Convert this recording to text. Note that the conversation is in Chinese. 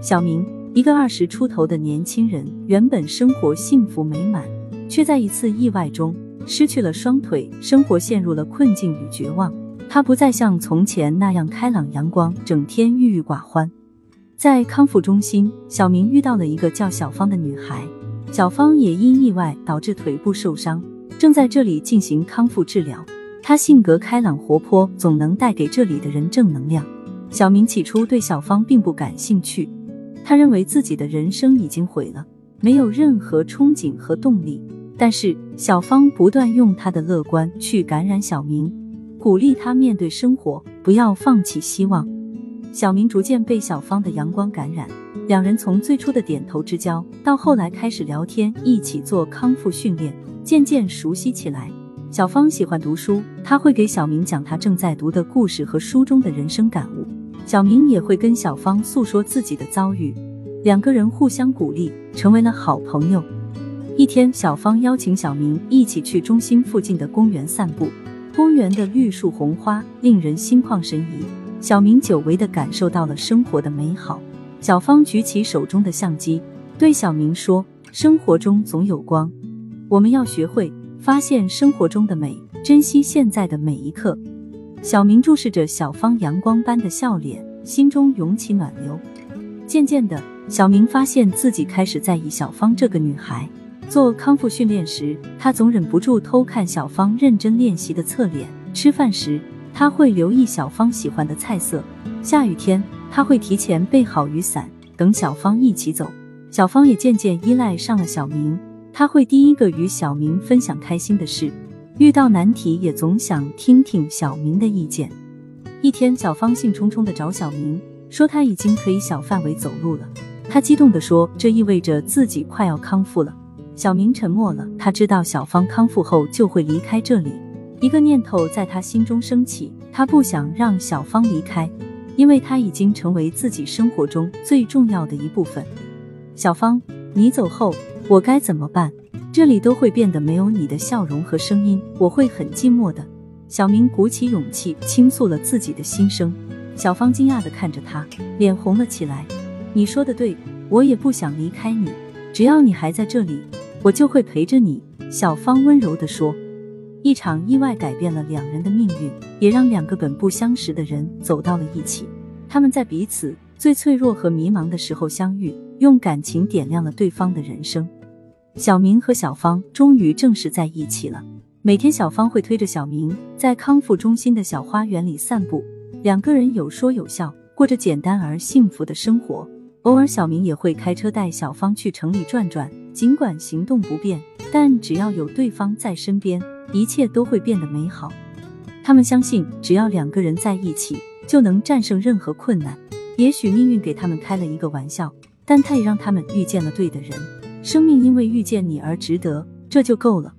小明，一个二十出头的年轻人，原本生活幸福美满，却在一次意外中失去了双腿，生活陷入了困境与绝望。他不再像从前那样开朗阳光，整天郁郁寡欢。在康复中心，小明遇到了一个叫小芳的女孩，小芳也因意外导致腿部受伤，正在这里进行康复治疗。她性格开朗活泼，总能带给这里的人正能量。小明起初对小芳并不感兴趣，他认为自己的人生已经毁了，没有任何憧憬和动力。但是小芳不断用她的乐观去感染小明，鼓励他面对生活，不要放弃希望。小明逐渐被小芳的阳光感染，两人从最初的点头之交，到后来开始聊天，一起做康复训练，渐渐熟悉起来。小芳喜欢读书，她会给小明讲她正在读的故事和书中的人生感悟。小明也会跟小芳诉说自己的遭遇，两个人互相鼓励，成为了好朋友。一天，小芳邀请小明一起去中心附近的公园散步，公园的绿树红花令人心旷神怡。小明久违的感受到了生活的美好。小芳举起手中的相机，对小明说：“生活中总有光，我们要学会发现生活中的美，珍惜现在的每一刻。”小明注视着小芳阳光般的笑脸，心中涌起暖流。渐渐的，小明发现自己开始在意小芳这个女孩。做康复训练时，他总忍不住偷看小芳认真练习的侧脸；吃饭时，他会留意小芳喜欢的菜色；下雨天，他会提前备好雨伞，等小芳一起走。小芳也渐渐依赖上了小明，他会第一个与小明分享开心的事。遇到难题也总想听听小明的意见。一天，小芳兴冲冲的找小明，说他已经可以小范围走路了。他激动的说，这意味着自己快要康复了。小明沉默了，他知道小芳康复后就会离开这里。一个念头在他心中升起，他不想让小芳离开，因为她已经成为自己生活中最重要的一部分。小芳，你走后，我该怎么办？这里都会变得没有你的笑容和声音，我会很寂寞的。小明鼓起勇气倾诉了自己的心声。小芳惊讶的看着他，脸红了起来。你说的对，我也不想离开你，只要你还在这里，我就会陪着你。小芳温柔的说。一场意外改变了两人的命运，也让两个本不相识的人走到了一起。他们在彼此最脆弱和迷茫的时候相遇，用感情点亮了对方的人生。小明和小芳终于正式在一起了。每天，小芳会推着小明在康复中心的小花园里散步，两个人有说有笑，过着简单而幸福的生活。偶尔，小明也会开车带小芳去城里转转。尽管行动不便，但只要有对方在身边，一切都会变得美好。他们相信，只要两个人在一起，就能战胜任何困难。也许命运给他们开了一个玩笑，但他也让他们遇见了对的人。生命因为遇见你而值得，这就够了。